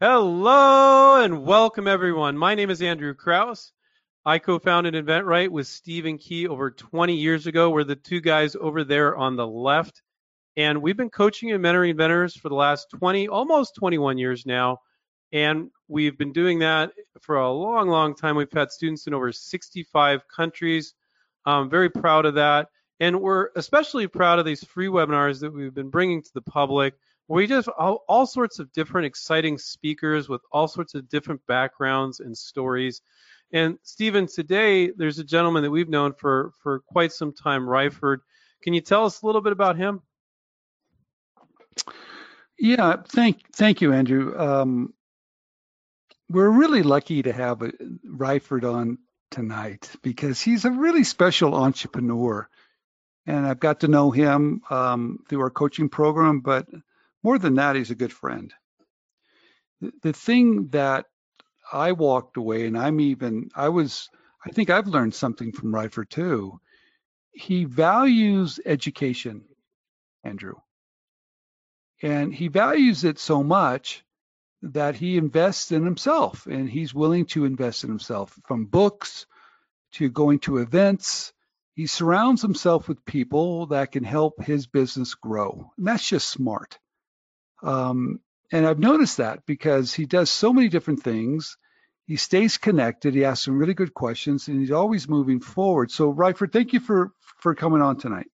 Hello and welcome everyone. My name is Andrew Krauss. I co-founded InventRight with Stephen Key over 20 years ago. We're the two guys over there on the left. And we've been coaching and mentoring inventors for the last 20, almost 21 years now. And we've been doing that for a long, long time. We've had students in over 65 countries. I'm very proud of that. And we're especially proud of these free webinars that we've been bringing to the public we just all, all sorts of different exciting speakers with all sorts of different backgrounds and stories. And Stephen, today there's a gentleman that we've known for for quite some time, Ryford. Can you tell us a little bit about him? Yeah, thank thank you, Andrew. Um, we're really lucky to have uh, Ryford on tonight because he's a really special entrepreneur, and I've got to know him um, through our coaching program. But more than that, he's a good friend. The, thing that I walked away, and I'm even, I was, I think I've learned something from Ryford too. He values education, Andrew. And he values it so much that he invests in himself and he's willing to invest in himself from books to going to events. He surrounds himself with people that can help his business grow. And that's just smart. Um, and I've noticed that because he does so many different things. He stays connected. He asks some really good questions, and he's always moving forward. So, Ryford, thank you for for coming on tonight.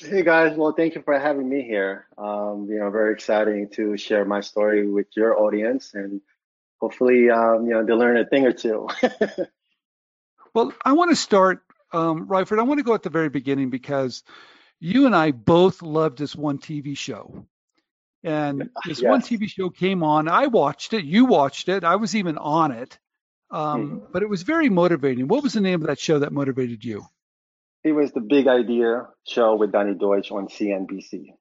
Hey guys, well, thank you for having me here. Um, you know, very exciting to share my story with your audience, and hopefully, um, you know, to learn a thing or two. well, I want to start, um, Ryford. I want to go at the very beginning because you and I both loved this one TV show. And this yes. one TV show came on. I watched it. You watched it. I was even on it. Um, mm-hmm. But it was very motivating. What was the name of that show that motivated you? It was the Big Idea show with Donny Deutsch on CNBC.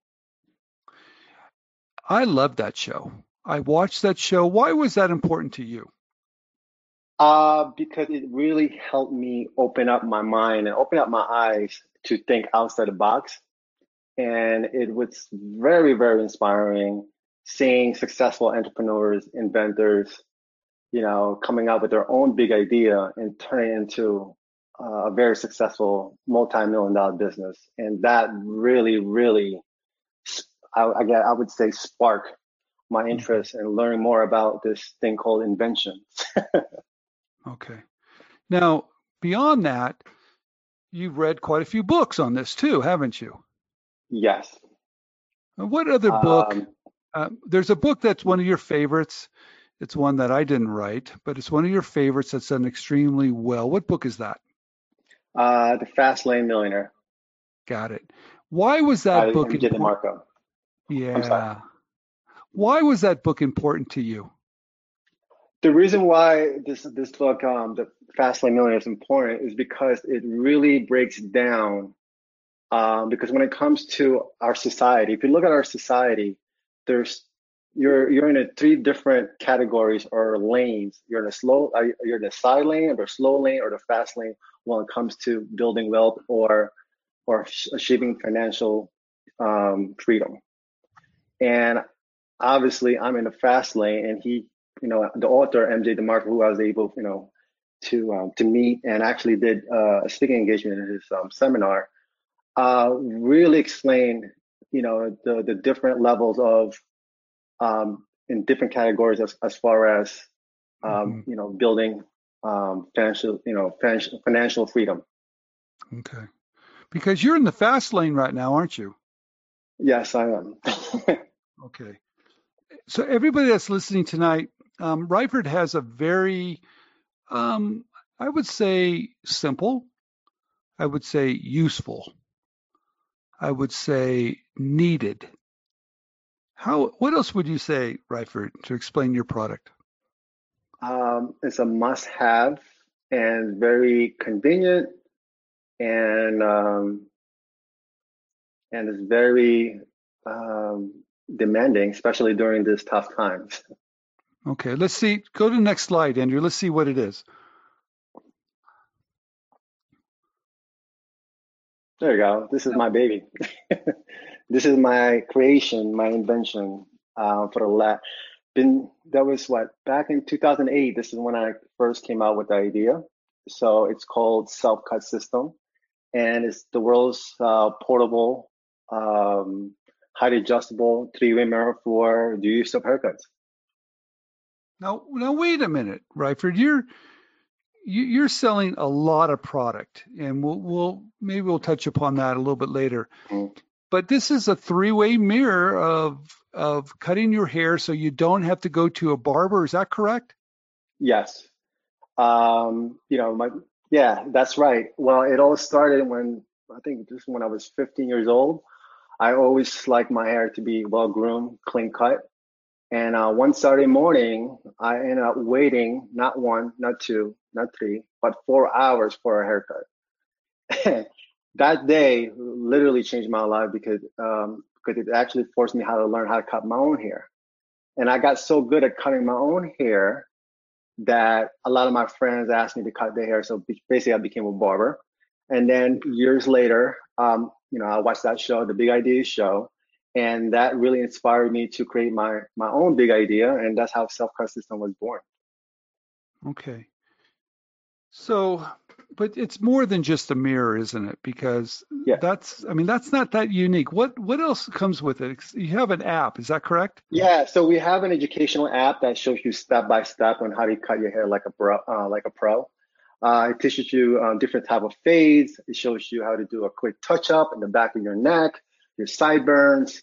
I loved that show. I watched that show. Why was that important to you? Uh, because it really helped me open up my mind and open up my eyes to think outside the box and it was very, very inspiring seeing successful entrepreneurs, inventors, you know, coming up with their own big idea and turning it into uh, a very successful multi-million dollar business. And that really, really, I, I, I would say, spark my mm-hmm. interest in learning more about this thing called invention. okay. Now, beyond that, you've read quite a few books on this too, haven't you? Yes. What other book? Um, uh, there's a book that's one of your favorites. It's one that I didn't write, but it's one of your favorites that's done extremely well. What book is that? Uh, the Fast Lane Millionaire. Got it. Why was that book important? Marco. Yeah. Why was that book important to you? The reason why this this book, um, the Fast Lane Millionaire, is important is because it really breaks down um, because when it comes to our society, if you look at our society, there's you're you're in a three different categories or lanes. You're in a slow, uh, you're in the side lane, or the slow lane, or the fast lane when it comes to building wealth or or achieving financial um, freedom. And obviously, I'm in the fast lane, and he, you know, the author MJ DeMarco, who I was able, you know, to um, to meet and actually did uh, a speaking engagement in his um, seminar uh, really explain, you know, the the different levels of um, in different categories as, as far as um, mm-hmm. you know building um, financial you know financial financial freedom. Okay, because you're in the fast lane right now, aren't you? Yes, I am. okay, so everybody that's listening tonight, um, Ryford has a very, um, I would say, simple. I would say useful I would say needed. How? What else would you say, Ryford, to explain your product? Um, it's a must-have and very convenient, and um, and it's very um, demanding, especially during these tough times. Okay, let's see. Go to the next slide, Andrew. Let's see what it is. There you go. This is my baby. this is my creation, my invention uh, for the last. been that was what back in 2008. This is when I first came out with the idea. So it's called Self Cut System, and it's the world's uh, portable, um, highly adjustable three-way mirror for do you yourself haircuts. Now, now wait a minute, Ryford. You're you, are selling a lot of product, and we'll, we'll maybe we'll touch upon that a little bit later. But this is a three-way mirror of of cutting your hair, so you don't have to go to a barber. Is that correct? Yes. Um, you know, my yeah, that's right. Well, it all started when I think just when I was 15 years old. I always like my hair to be well groomed, clean cut. And uh, one Saturday morning, I ended up waiting not one, not two, not three, but four hours for a haircut. that day literally changed my life because um, because it actually forced me how to learn how to cut my own hair. And I got so good at cutting my own hair that a lot of my friends asked me to cut their hair. So basically, I became a barber. And then years later, um, you know, I watched that show, the Big Idea Show, and that really inspired me to create my my own big idea and that's how self cut system was born okay so but it's more than just a mirror isn't it? Because yeah. that's i mean that's not that unique. What what else comes with it? You have an app is that correct? Yeah so we have an educational app that shows you step by step on how to cut your hair like a pro uh, like a pro. Uh, it teaches you um, different type of fades. It shows you how to do a quick touch up in the back of your neck your sideburns.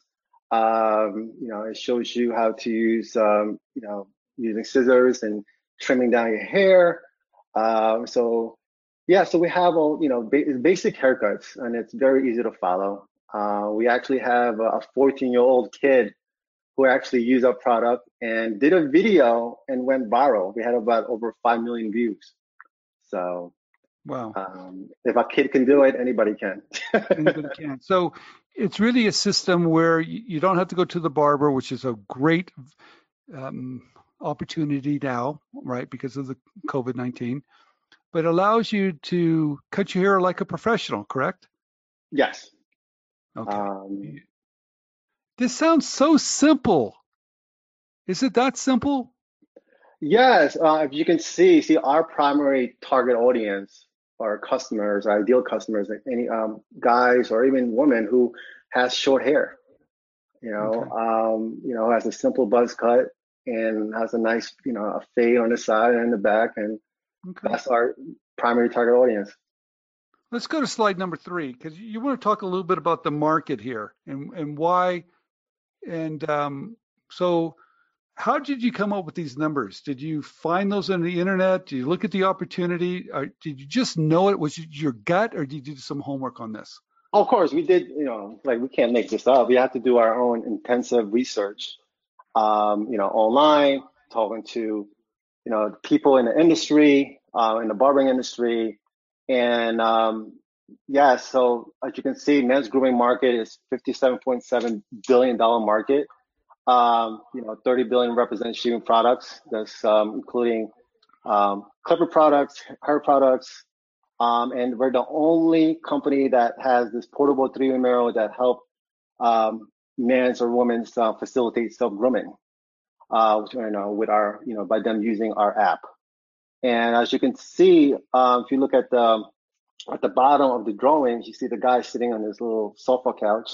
Um, you know, it shows you how to use, um, you know, using scissors and trimming down your hair. Um, so, yeah, so we have all, you know, ba- basic haircuts, and it's very easy to follow. Uh, we actually have a 14 year old kid who actually used our product and did a video and went viral. We had about over 5 million views. So, wow. Um, if a kid can do it, anybody can. anybody can. So, it's really a system where you don't have to go to the barber, which is a great um, opportunity now, right, because of the COVID 19, but allows you to cut your hair like a professional, correct? Yes. Okay. Um, this sounds so simple. Is it that simple? Yes. Uh, if you can see, see our primary target audience our customers, our ideal customers, any um, guys or even women who has short hair, you know, okay. um, you know, has a simple buzz cut and has a nice, you know, a fade on the side and in the back, and okay. that's our primary target audience. Let's go to slide number three because you want to talk a little bit about the market here and and why, and um, so how did you come up with these numbers? Did you find those on the internet? Did you look at the opportunity? Or did you just know it? Was it your gut, or did you do some homework on this? Of course, we did. You know, like we can't make this up. We have to do our own intensive research. Um, you know, online, talking to, you know, people in the industry, uh, in the barbering industry, and um, yeah. So as you can see, men's grooming market is fifty-seven point seven billion dollar market. Um, you know, 30 billion represents shaving products. That's um, including um, clipper products, hair products, um, and we're the only company that has this portable three-way mirror that help um, men's or women's uh, facilitate self-grooming, uh, which, you know, with our, you know, by them using our app. And as you can see, uh, if you look at the at the bottom of the drawings, you see the guy sitting on his little sofa couch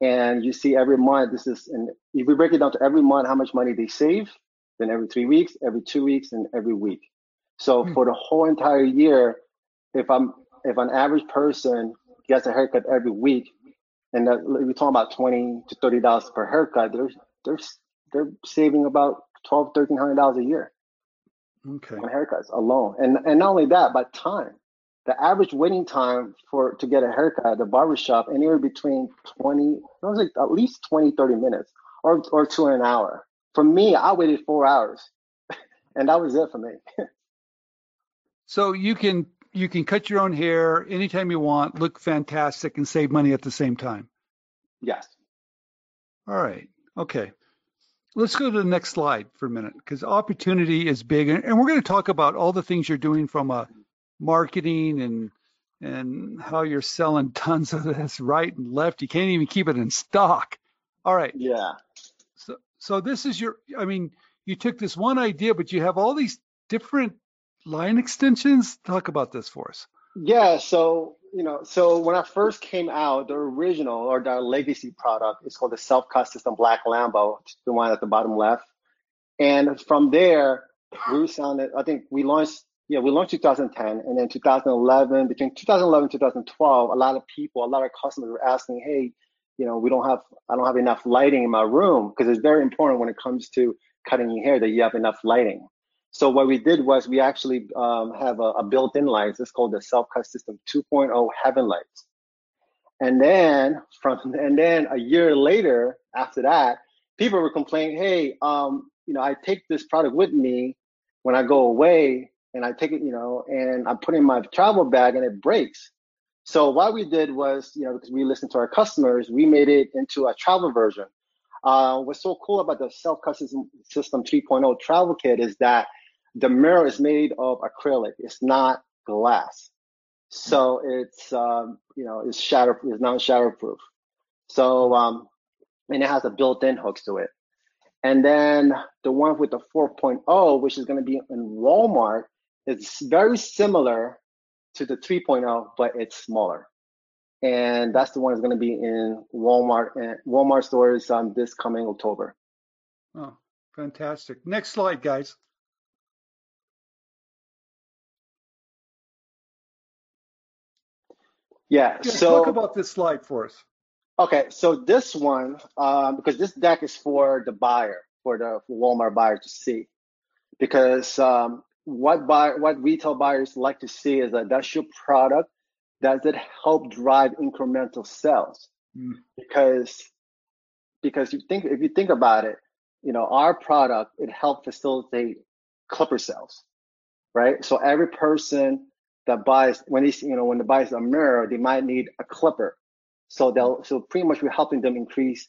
and you see every month this is and if we break it down to every month how much money they save then every three weeks every two weeks and every week so mm-hmm. for the whole entire year if i'm if an average person gets a haircut every week and that, we're talking about 20 to 30 dollars per haircut. They're they're they're saving about 12 1300 dollars a year okay. on haircuts alone. And and not only that but time. The average waiting time for to get a haircut at the barbershop anywhere between 20 it was like at least 20 30 minutes or or to an hour. For me i waited four hours. And that was it for me. So you can you can cut your own hair anytime you want look fantastic and save money at the same time yes all right okay let's go to the next slide for a minute because opportunity is big and, we're going to talk about all the things you're doing from a marketing and and how you're selling tons of this right and left. You can't even keep it in stock. All right. Yeah. So so this is your. I mean, you took this one idea, but you have all these different line extensions. Talk about this for us. Yeah, so you know, so when I first came out, the original or the legacy product is called the self-cut system Black Lambo, the one at the bottom left. And from there, we sounded. I think we launched. Yeah, we launched 2010, and then 2011. Between 2011 and 2012, a lot of people, a lot of customers were asking, "Hey, you know, we don't have. I don't have enough lighting in my room because it's very important when it comes to cutting your hair that you have enough lighting." So what we did was we actually um, have a, a, built-in lights. It's called the Self-Cut System 2.0 Heaven Lights. And then from and then a year later, after that, people were complaining, "Hey, um, you know, I take this product with me when I go away, and I take it, you know, and I put it in my travel bag, and it breaks." So what we did was, you know, because we listened to our customers, we made it into a travel version. Uh, what's so cool about the Self-Cut System, System 3.0 Travel Kit is that the mirror is made of acrylic. It's not glass. So it's, um, you know, it's shatter, it's non-shatterproof. So, um, and it has a built-in hooks to it. And then the one with the 4.0, which is going to be in Walmart, is very similar to the 3.0, but it's smaller. And that's the one that's going to be in Walmart and Walmart stores um, this coming October. Oh, fantastic. Next slide, guys. Yeah. yeah so talk about this slide for us. Okay, so this one, um, because this deck is for the buyer, for the Walmart buyer to see, because um, what buy what retail buyers like to see is that that's your product. Does it help drive incremental sales? Mm. Because because you think if you think about it, you know our product it helped facilitate clipper sales, right? So every person that buys when they you know when they buys a mirror, they might need a clipper. So they'll so pretty much we're helping them increase,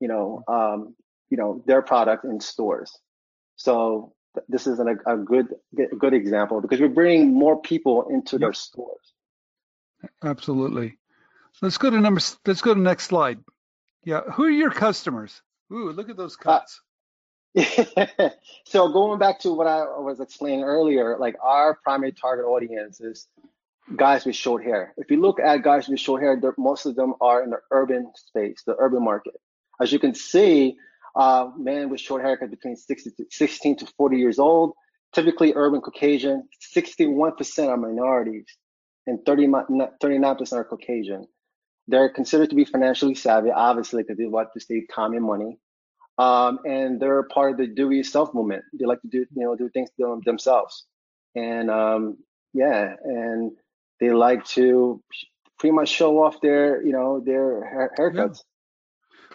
you know, um, you know their product in stores. So this is an, a good a good example because we're bringing more people into their stores. Absolutely. Let's go to number. Let's go to next slide. Yeah, who are your customers? Ooh, look at those uh, cuts. so going back to what I was explaining earlier, like our primary target audience is guys with short hair. If you look at guys with short hair, most of them are in the urban space, the urban market. As you can see, uh, men with short hair between 60 to 16 to 40 years old, typically urban Caucasian, 61% are minorities, and 30, 39% are Caucasian. They're considered to be financially savvy, obviously, because they want to save time and money um, and they're part of the do it yourself movement. They like to do you know do things themselves, and um, yeah, and they like to pretty much show off their you know their hair, haircuts.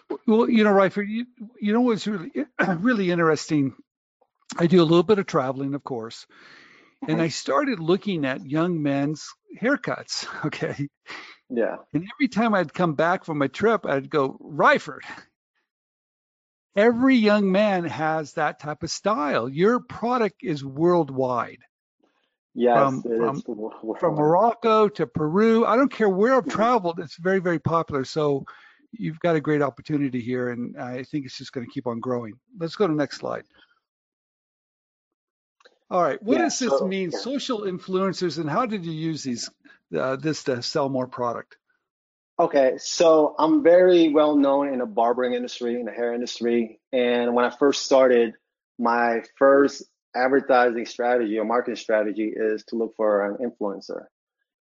Yeah. Well, you know, Ryford, you, you know what's really really interesting. I do a little bit of traveling, of course, and mm-hmm. I started looking at young men's haircuts. Okay. Yeah. And every time I'd come back from a trip, I'd go, Ryford, Every young man has that type of style. Your product is worldwide. Yes, from, from, from, Morocco to Peru. I don't care where I've traveled, it's very, very popular. So you've got a great opportunity here, and I think it's just going to keep on growing. Let's go to the next slide. All right, what yeah, does this so, mean? Yeah. Social influencers, and how did you use these uh, this to sell more product? Okay, so I'm very well known in the barbering industry, in the hair industry. And when I first started, my first advertising strategy or marketing strategy is to look for an influencer.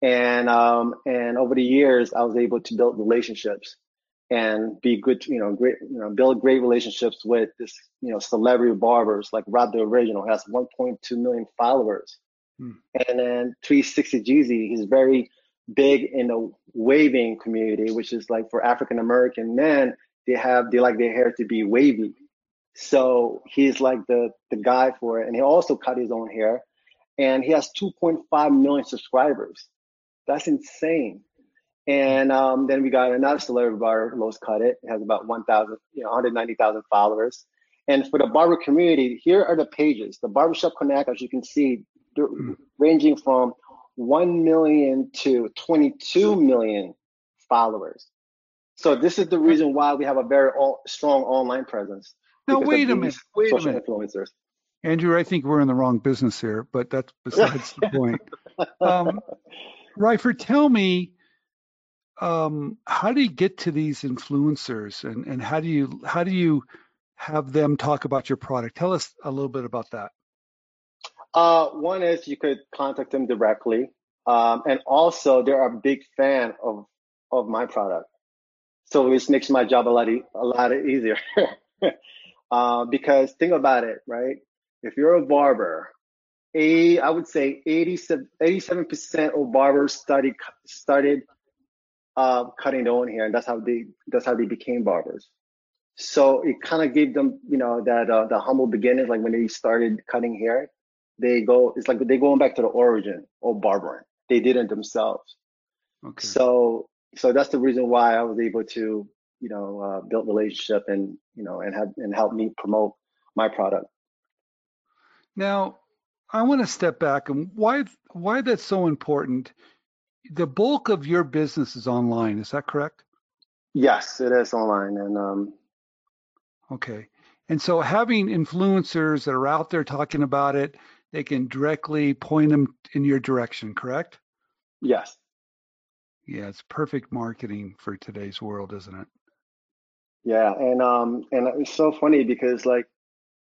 And um, and over the years, I was able to build relationships and be good, you know, great, you know, build great relationships with this, you know, celebrity barbers like Rob the Original has 1.2 million followers. Hmm. And then 360 Jeezy, he's very big in the waving community, which is like for African American men, they have they like their hair to be wavy. So he's like the the guy for it, and he also cut his own hair, and he has 2.5 million subscribers. That's insane. And um, then we got another celebrity barber, Los Cut It. It has about 1,000, you know, 190,000 followers. And for the barber community, here are the pages. The Barbershop Connect, as you can see, hmm. ranging from 1 million to 22 million followers. So this is the reason why we have a very strong online presence. Now wait a minute. Wait a minute. influencers. Andrew, I think we're in the wrong business here, but that's besides the point. Um, Ryford, tell me, um, how do you get to these influencers, and and how do you how do you have them talk about your product? Tell us a little bit about that. Uh, one is you could contact them directly, um, and also they're a big fan of of my product, so this makes my job a lot e- a lot easier. uh, because think about it, right? If you're a barber, a I would say 87 percent of barbers started started uh, cutting their own hair, and that's how they that's how they became barbers. So it kind of gave them, you know, that uh, the humble beginnings, like when they started cutting hair, they go, it's like they going back to the origin of barbering. They did it themselves. Okay. So, so that's the reason why I was able to, you know, uh, build relationship and, you know, and have and help me promote my product. Now, I want to step back and why why that's so important. The bulk of your business is online. Is that correct? Yes, it is online, and um, Okay. And so having influencers that are out there talking about it, they can directly point them in your direction, correct? yes, Yeah, it's perfect marketing for today's world, isn't it? yeah, and um, and it's so funny because like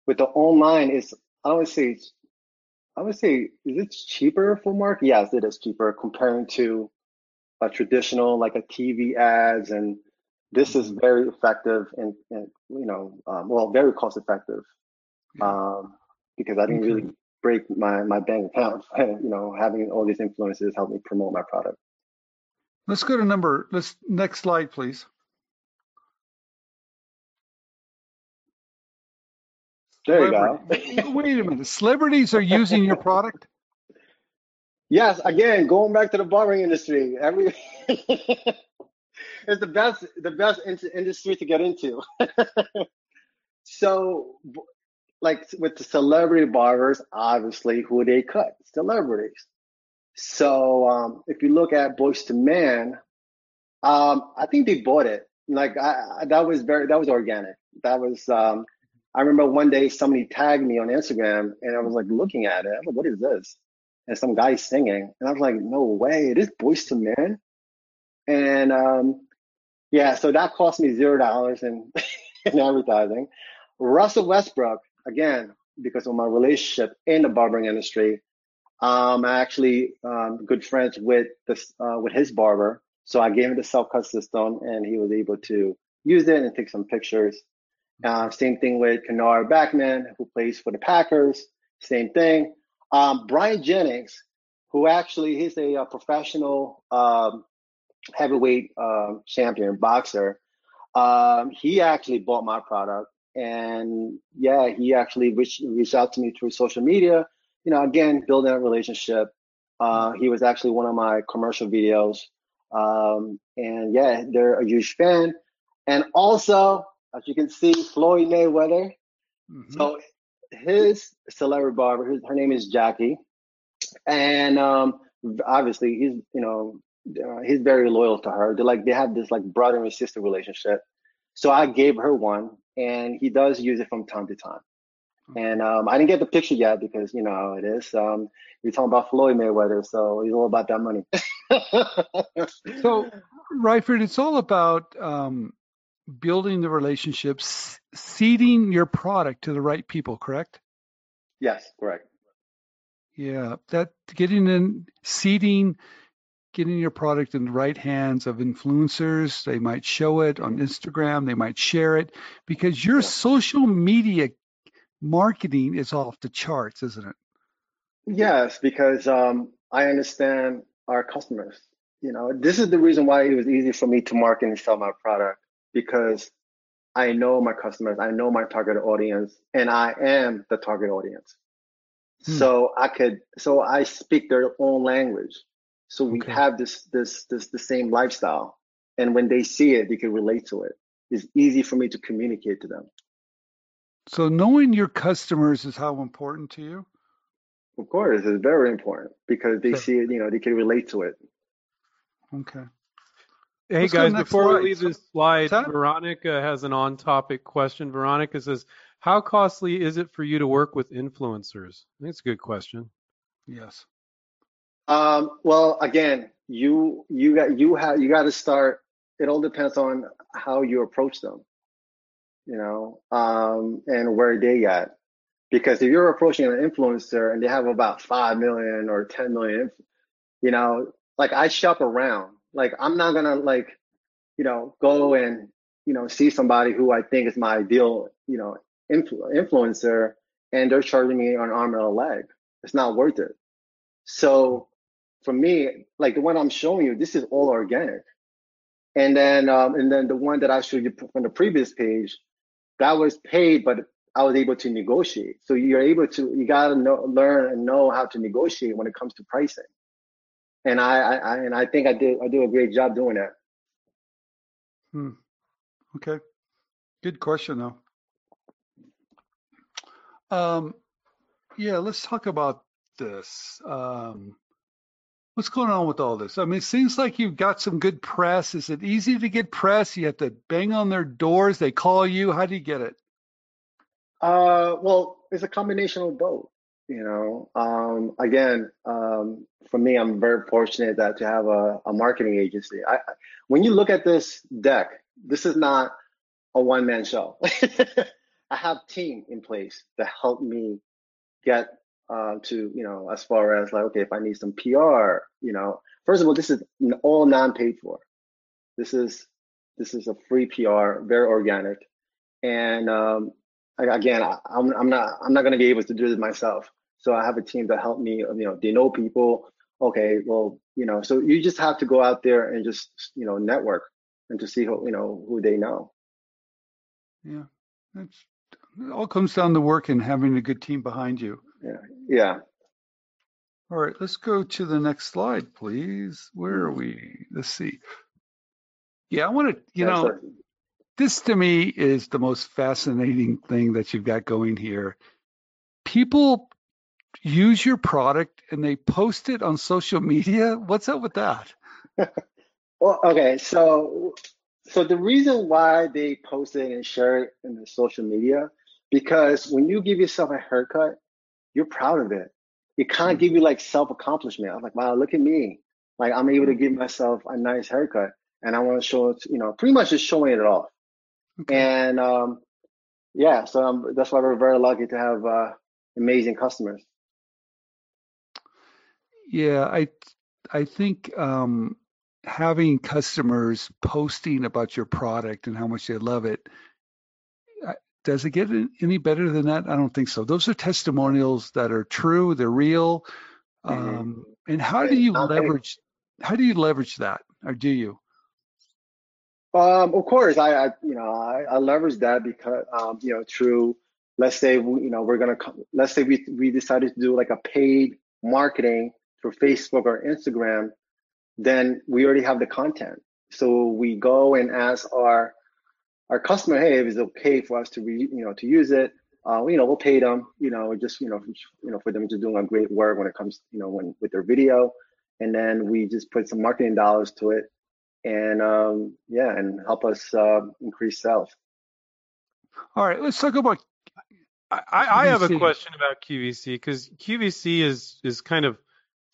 with the online, it's I would say it's I would say, is it cheaper for market? Yes, it is cheaper comparing to a traditional like a TV ads, and this is very effective and, and you know, um, well, very cost effective um, because I didn't Okay. really break my my bank account. you know, having all these influencers help me promote my product. Let's go to number, let's next slide, please. There you go. Wait a minute. Celebrities are using your product? Yes, again, going back to the barbering industry, every it's the best the best in- industry to get into. so, b- like with the celebrity barbers, obviously, who they cut? Celebrities. So, um, if you look at Boyz II Men, um, I think they bought it. Like I, I, that was very that was organic. That was um, I remember one day somebody tagged me on Instagram, and I was like looking at it. I'm like, what is this? and some guy singing. And I was like, no way, it is Boyz II Men. And um, yeah, so that cost me zero dollars in, in advertising. Russell Westbrook, again, because of my relationship in the barbering industry, um, I actually um, good friends with this uh, with his barber. So I gave him the self cut system, and he was able to use it and take some pictures. Uh, same thing with Kennard Backman, who plays for the Packers. Same thing. Um, Bryant Jennings, who actually he's a, uh professional um, heavyweight um, champion boxer. Um, he actually bought my product, and yeah, he actually reached, reached out to me through social media. You know, again, building a relationship. Uh, he was actually one of my commercial videos, um, and yeah, they're a huge fan. And also, as you can see, Floyd Mayweather. Mhm. So his celebrity barber, his, her name is Jackie, and um, obviously he's you know uh, he's very loyal to her. They're like they have this like brother and sister relationship. So I gave her one, and he does use it from time to time. And um, I didn't get the picture yet because you know how it is. Um, we're talking about Floyd Mayweather, so he's all about that money. So, Ryford, it's all about um, building the relationships, seeding your product to the right people, correct? yes, correct. Yeah, that getting in, seeding, getting your product in the right hands of influencers. They might show it on Instagram, they might share it because your social media marketing is off the charts, isn't it? Yes, because um, I understand our customers. You know, this is the reason why it was easy for me to market and sell my product because I know my customers, I know my target audience, and I am the target audience. Hmm. So I could, so I speak their own language. So we Okay. have this, this, this, the same lifestyle, and when they see it, they can relate to it. It's easy for me to communicate to them. So knowing your customers is how important to you. Of course, it's very important because they see it, you know, they can relate to it. Okay. Hey Let's guys, before slide. we leave this slide, What's? Veronica has an on-topic question. Veronica says, How costly is it for you to work with influencers? I think it's a good question. Yes. Um, well, again, you you got you have you got to start. It all depends on how you approach them, you know, um, and where they at. Because if you're approaching an influencer and they have about five million or ten million, you know, like I shop around. Like I'm not gonna like, you know, go and you know see somebody who I think is my ideal, you know, influ- influencer, and they're charging me an arm and a leg. It's not worth it. So for me, like the one I'm showing you, this is all organic. And then um, and then the one that I showed you from the previous page, that was paid, but I was able to negotiate. So you're able to you gotta learn and know how to negotiate when it comes to pricing. And I, I, and I think I did I do a great job doing that. Hmm. Okay. Good question though. Um, yeah, let's talk about this. Um, what's going on with all this? I mean, it seems like you've got some good press. Is it easy to get press? You have to bang on their doors. They call you. How do you get it? Uh, well, it's a combination of both. You know, um, again, um, for me, I'm very fortunate that to have a, a marketing agency. I, when you look at this deck, this is not a one man show. I have team in place to help me get uh, to you know as far as like okay if I need some PR you know first of all this is all non-paid for this is this is a free PR very organic and um, again I, I'm, I'm not I'm not gonna be able to do this myself so I have a team that help me you know they know people okay well you know so you just have to go out there and just you know network and to see who you know who they know yeah that's it all comes down to work and having a good team behind you. Yeah. Yeah. All right, let's go to the next slide, please. Where are we? Let's see. Yeah, I want to, you know, this to me is the most fascinating thing that you've got going here. People use your product and they post it on social media. What's up with that? well, okay, so so the reason why they post it and share it in the social media because when you give yourself a haircut, you're proud of it. It kind of mm-hmm. give you like self accomplishment. I'm like, wow, look at me. Like I'm able to give myself a nice haircut, and I want to show it. You know, pretty much just showing it off. Okay. And um, yeah, so I'm, that's why we're very lucky to have uh, amazing customers. Yeah, I I think um, having customers posting about your product and how much they love it does it get any better than that? I don't think so. Those are testimonials that are true, they're real. Mm-hmm. Um, and how do you leverage? How do you leverage that, or do you? Um, of course, I, I you know I, I, leverage that because um, you know through let's say we, you know we're gonna let's say we we decided to do like a paid marketing through Facebook or Instagram, then we already have the content. So we go and ask our our customer, hey, if it's okay for us to re, you know to use it, uh, you know, we'll pay them, you know, just you know, you know, for them just doing a great work when it comes, you know, when with their video, and then we just put some marketing dollars to it, and um, yeah, and help us uh, increase sales. All right, let's talk about. I, I have a question about QVC because QVC is is kind of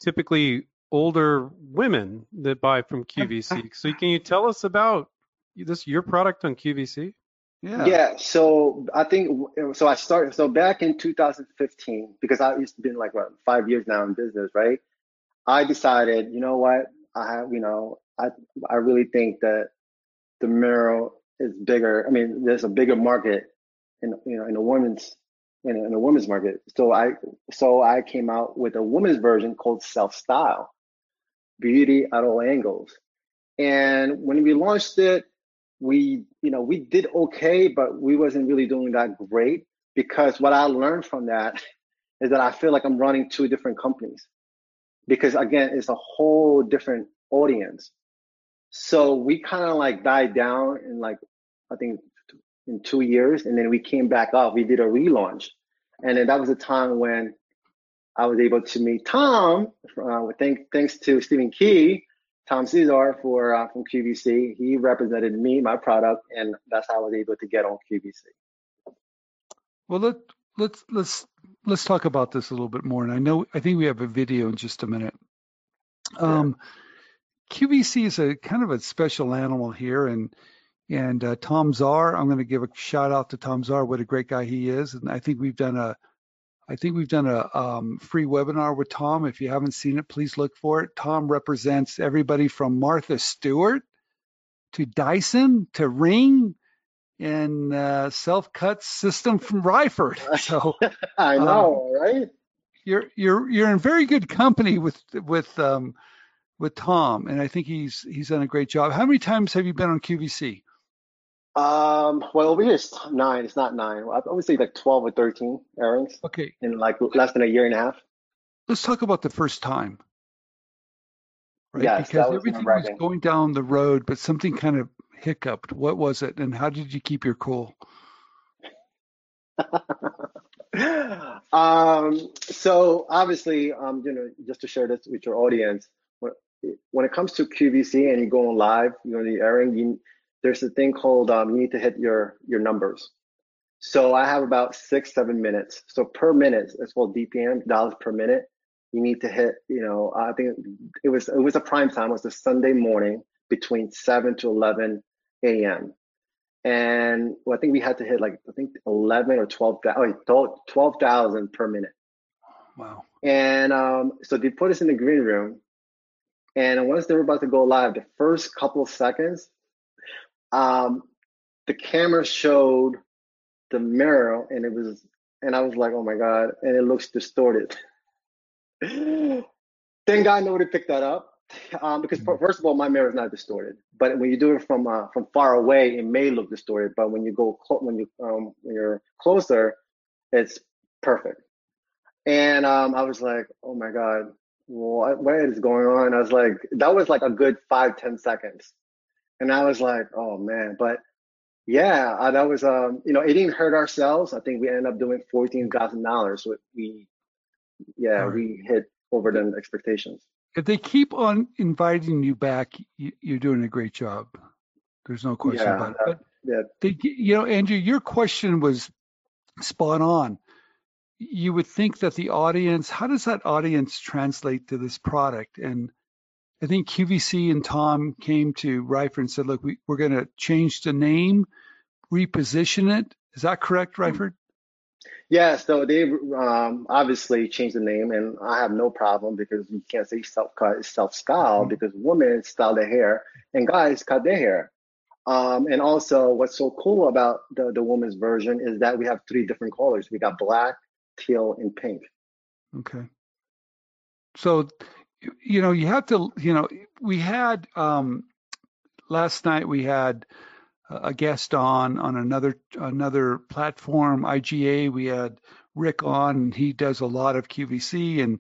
typically older women that buy from QVC. so can you tell us about this your product on QVC? Yeah. Yeah. So I think so. I started so back in 2015 because I used to been like what five years now in business, right? I decided, you know what, I have, you know, I I really think that the mirror is bigger. I mean, there's a bigger market in you know in a women's in a, in a women's market. So I so I came out with a women's version called Self Style, beauty at all angles. And when we launched it, we you know we did okay but we wasn't really doing that great because what i learned from that is that i feel like i'm running two different companies because again it's a whole different audience so we kind of like died down in like i think in two years and then we came back up we did a relaunch and then that was a time when i was able to meet tom uh, thanks, thanks to stephen key Tom Cesar for uh, from QVC. He represented me, my product, and that's how I was able to get on QVC. Well, let let's let's let's talk about this a little bit more. And I know I think we have a video in just a minute. Um, QVC is a kind of a special animal here, and and uh, Tom Czar. I'm going to give a shout out to Tom Czar. What a great guy he is, and I think we've done a I think we've done a um, free webinar with Tom. If you haven't seen it, please look for it. Tom represents everybody from Martha Stewart to Dyson to Ring and uh, self-cut system from Ryford. So I know, um, right? You're you're you're in very good company with with um, with Tom, and I think he's he's done a great job. How many times have you been on QVC? Um, well, over here it's nine. It's not nine. I would say like 12 or 13 airings. Okay. In like less than a year and a half. Let's talk about the first time. Right? Yes, because was everything was going down the road, but something kind of hiccuped. What was it, and how did you keep your cool? um, so obviously, um, you know, just to share this with your audience, when, when it comes to QVC and you go on live, you know, the airing, you there's a thing called um, you need to hit your your numbers. So I have about six, seven minutes. So per minute, it's called DPM, dollars per minute. You need to hit, you know, I think it was it was a prime time. It was a Sunday morning between seven to eleven a.m. And well, I think we had to hit like I think eleven or twelve oh, twelve thousand per minute. Wow. And um, so they put us in the green room. And once they were about to go live, the first couple of seconds, um, the camera showed the mirror and it was and I was like, oh my God, and it looks distorted. Thank God nobody picked that up. Um, because mm-hmm. first of all, my mirror is not distorted, but when you do it from uh, from far away, it may look distorted. But when you go clo- when you um, when you're closer, it's perfect. And um, I was like, oh my god, what what is going on? I was like, that was like a good five ten seconds. And I was like, oh man, but yeah, uh, that was um, you know, it didn't hurt ourselves. I think we ended up doing fourteen thousand dollars. We, yeah, right. we hit over the expectations. If they keep on inviting you back, you, are doing a great job. There's no question yeah, about it. But yeah. they, you know, Andrew, your question was spot on. You would think that the audience, how does that audience translate to this product? And I think QVC and Tom came to Ryford and said, look, we, we're going to change the name, reposition it. Is that correct, Ryford? Yeah, so they um, obviously changed the name, and I have no problem because you can't say self cut, it's self style mm-hmm. because women style their hair and guys cut their hair. Um, and also, what's so cool about the, the woman's version is that we have three different colors we got black, teal, and pink. Okay. So you know, you have to, you know, we had um, last night we had a guest on on another another platform, IGA. We had Rick on, and he does a lot of QVC, and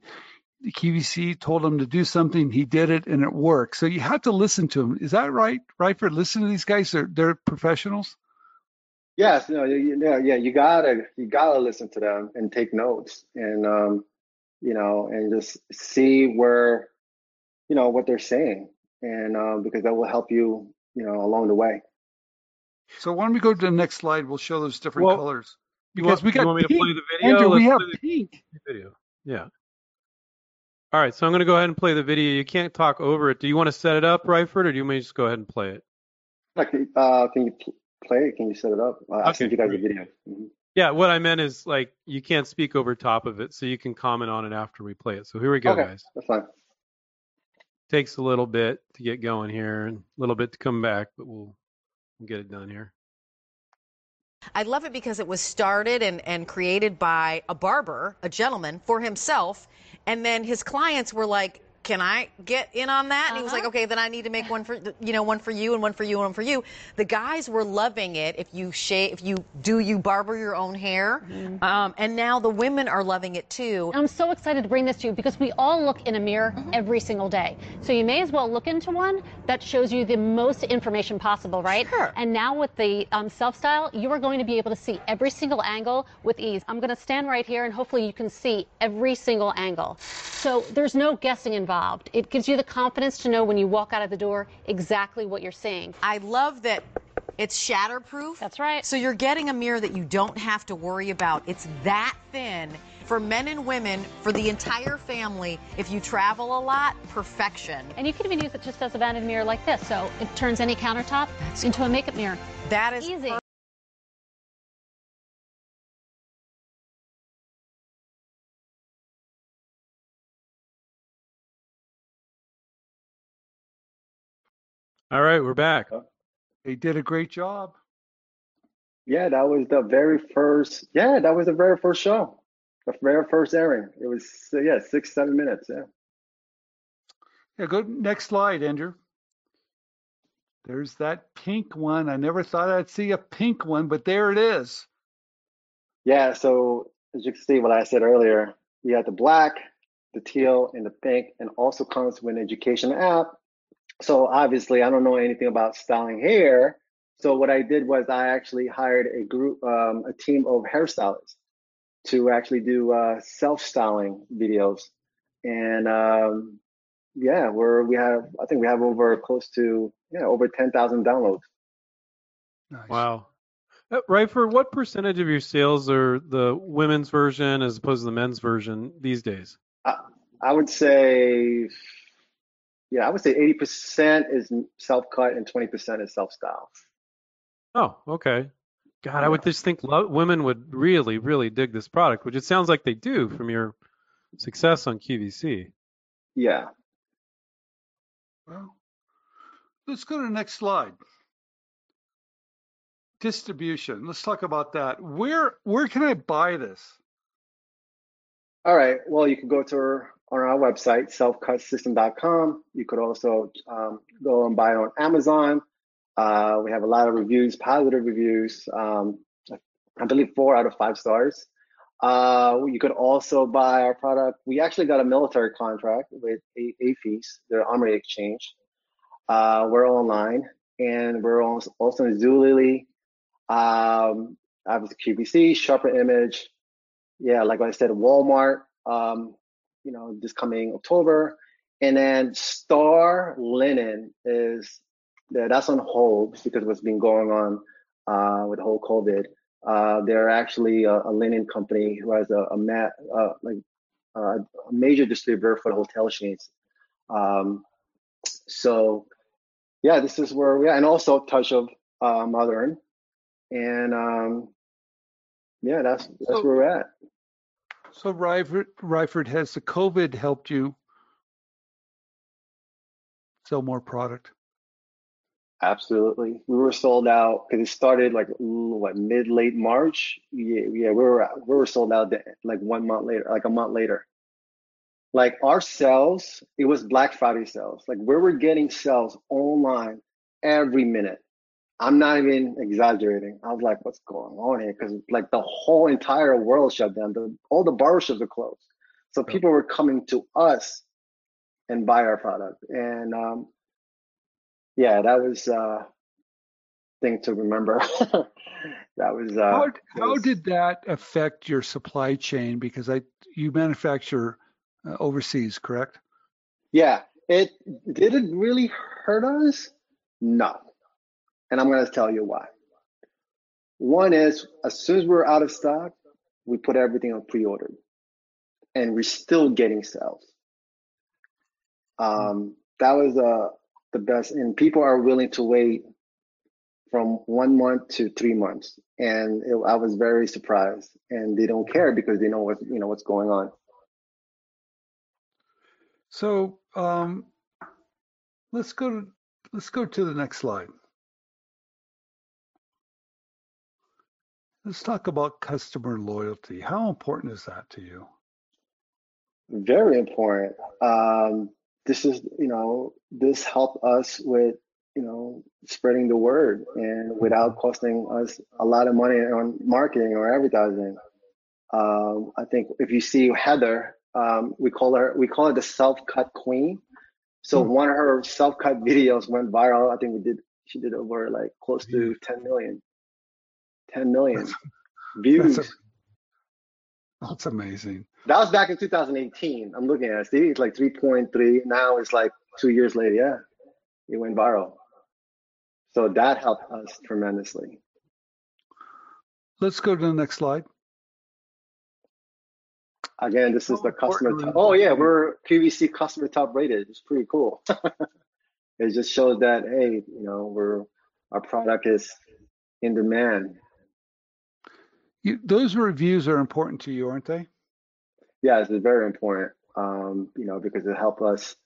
the QVC told him to do something. He did it, and it worked. So you have to listen to him. Is that right? For listen to these guys, they're they're professionals. Yes, no, yeah, yeah. You gotta you gotta listen to them and take notes. And um, you know, and just see where, you know, what they're saying, and um, because that will help you, you know, along the way. So why don't we go to the next slide? We'll show those different well, colors because want, we got. You want me pink. to play the video? Andrew, Let's we have pink. Video. Yeah. All right, so I'm going to go ahead and play the video. You can't talk over it. Do you want to set it up, Ryford, or do you want me to just go ahead and play it? Uh, can you play it? Can you set it up? Uh, okay. I sent you guys a video. Mm-hmm. Yeah, what I meant is like you can't speak over top of it, so you can comment on it after we play it. So here we go, okay, guys. That's fine. Takes a little bit to get going here and a little bit to come back, but we'll, we'll get it done here. I love it because it was started and, and created by a barber, a gentleman, for himself. And then his clients were like, can I get in on that? And uh-huh. he was like, uh-huh. okay, then I need to make one for, you know, one for you and one for you and one for you. The guys were loving it. If you shave, if you do, you barber your own hair. Mm-hmm. Um, and now the women are loving it too. I'm so excited to bring this to you because we all look in a mirror mm-hmm. every single day. So you may as well look into one that shows you the most information possible, right? Sure. And now with the um, self style, you are going to be able to see every single angle with ease. I'm going to stand right here and hopefully you can see every single angle. So there's no guessing involved involved. It gives you the confidence to know when you walk out of the door exactly what you're seeing. I love that It's shatterproof. That's right. So you're getting a mirror that you don't have to worry about. It's that thin for men and women, for the entire family. If you travel a lot, perfection. And you can even use it just as a vanity mirror like this. So it turns any countertop into a makeup mirror. That is Easy. All right, we're back. They did a great job. Yeah, that was the very first. Yeah, that was the very first show, the very first airing. It was yeah, six seven minutes. Yeah. Yeah, go next slide, Andrew. There's that pink one. I never thought I'd see a pink one, but there it is. Yeah. So as you can see, what I said earlier, you have the black, the teal, and the pink, and also comes with an education app. So obviously, I don't know anything about styling hair. So what I did was I actually hired a group, um, a team of hairstylists to actually do uh, self-styling videos, and um, yeah, we're we have I think we have over close to yeah over ten thousand downloads. Nice. Wow. Right for what percentage of your sales are the women's version as opposed to the men's version these days? I would say, yeah, I would say eighty percent is self-cut and twenty percent is self-style. Oh, okay. God, I would just think lo- women would really, really dig this product, which it sounds like they do from your success on QVC. Yeah. Well, let's go to the next slide. Distribution. Let's talk about that. Where where can I buy this? All right. Well, you can go to our, on our website, selfcutsystem.com. You could also um, go and buy on Amazon. Uh, we have a lot of reviews, positive reviews. Um, I believe four out of five stars. Uh, you could also buy our product. We actually got a military contract with A- AFES, the Armory Exchange. Uh, we're online, and we're also in Zulily, um, obviously QVC, Sharper Image. Yeah, like I said, Walmart. Um, you know, this coming October, and then Star Linen is yeah, that's on hold because of what's been going on uh, with the whole COVID. Uh, they're actually a, a linen company who has a, a mat, uh, like uh, a major distributor for the hotel chains. Um, so, yeah, this is where we are, and also touch of uh, modern, and um, yeah, that's that's So- where we're at. So Ryford, has the COVID helped you sell more product? Absolutely, we were sold out because it started like what mid late March. Yeah, yeah, we were we were sold out like one month later, like a month later. Like our sales, it was Black Friday sales. Like we were getting sales online every minute. I'm not even exaggerating. I was like, what's going on here? Because like the whole entire world shut down. The, all the barbershops are closed. So people were coming to us and buy our product. And um, yeah, that was uh thing to remember. that was uh How, how was- did that affect your supply chain? Because I you manufacture uh, overseas, correct? yeah, it did it really hurt us? No. And I'm gonna tell you why. One is as soon as we're out of stock, we put everything on pre-order. And we're still getting sales. Um that was uh the best and people are willing to wait from one month to three months and it, i was very surprised and they don't care because they know what you know what's going on So um, let's go to let's go to the next slide. Let's talk about customer loyalty. How important is that to you? very important. Um this is you know this helped us with you know spreading the word and without costing us a lot of money on marketing or advertising. Um i think if you see heather um we call her we call her the self-cut queen. So Hmm. one of her self-cut videos went viral. I think we did she did over like close to 10 million 10 million views That's, that's amazing. that was back in 2018. I'm looking at it. See, it's like 3.3. Now it's like two years later. Yeah, it went viral. So that helped us tremendously. Let's go to the next slide. Again, this is the customer. Top, oh yeah, we're QVC customer top rated. It's pretty cool. it just shows that hey, you know, we're our product is in demand. You, those reviews are important to you, aren't they? Yes, it's very important. Um, you know, because it helps us,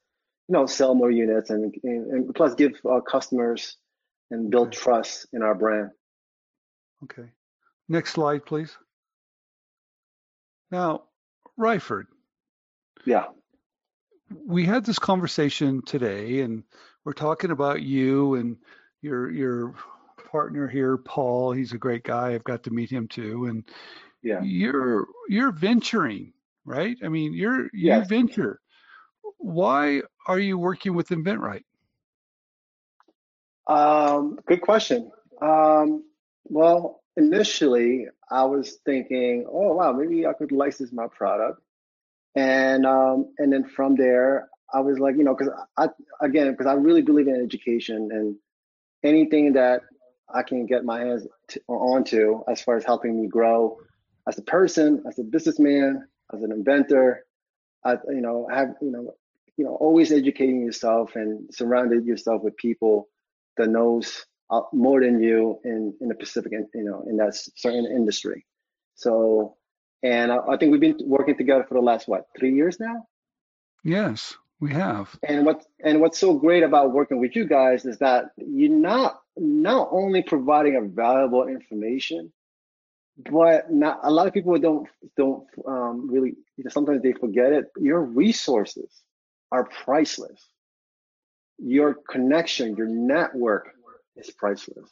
you know, sell more units and and, and plus give our customers and build Okay. trust in our brand. Okay. Next slide, please. Now, Ryford, Yeah. we had this conversation today, and we're talking about you and your your partner here, Paul. He's a great guy. I've got to meet him too, and Yeah. you're you're venturing, right? I mean, you're you Yes. venture. Why are you working with InventRight? Um, good question. Um, well, initially I was thinking, oh wow, maybe I could license my product, and um, and then from there I was like, you know, because I again because I really believe in education and anything that I can get my hands to, onto as far as helping me grow as a person, as a businessman, as an inventor. I, you know, have you know, you know, always educating yourself and surrounded yourself with people that knows uh, more than you in in the Pacific, you know, in that certain industry. So, and I, I think we've been working together for the last what three years now. Yes, we have. And what and what's so great about working with you guys is that you're not not only providing a valuable information, but not a lot of people don't don't um, really you know, sometimes they forget it. Your resources are priceless. Your connection, your network is priceless.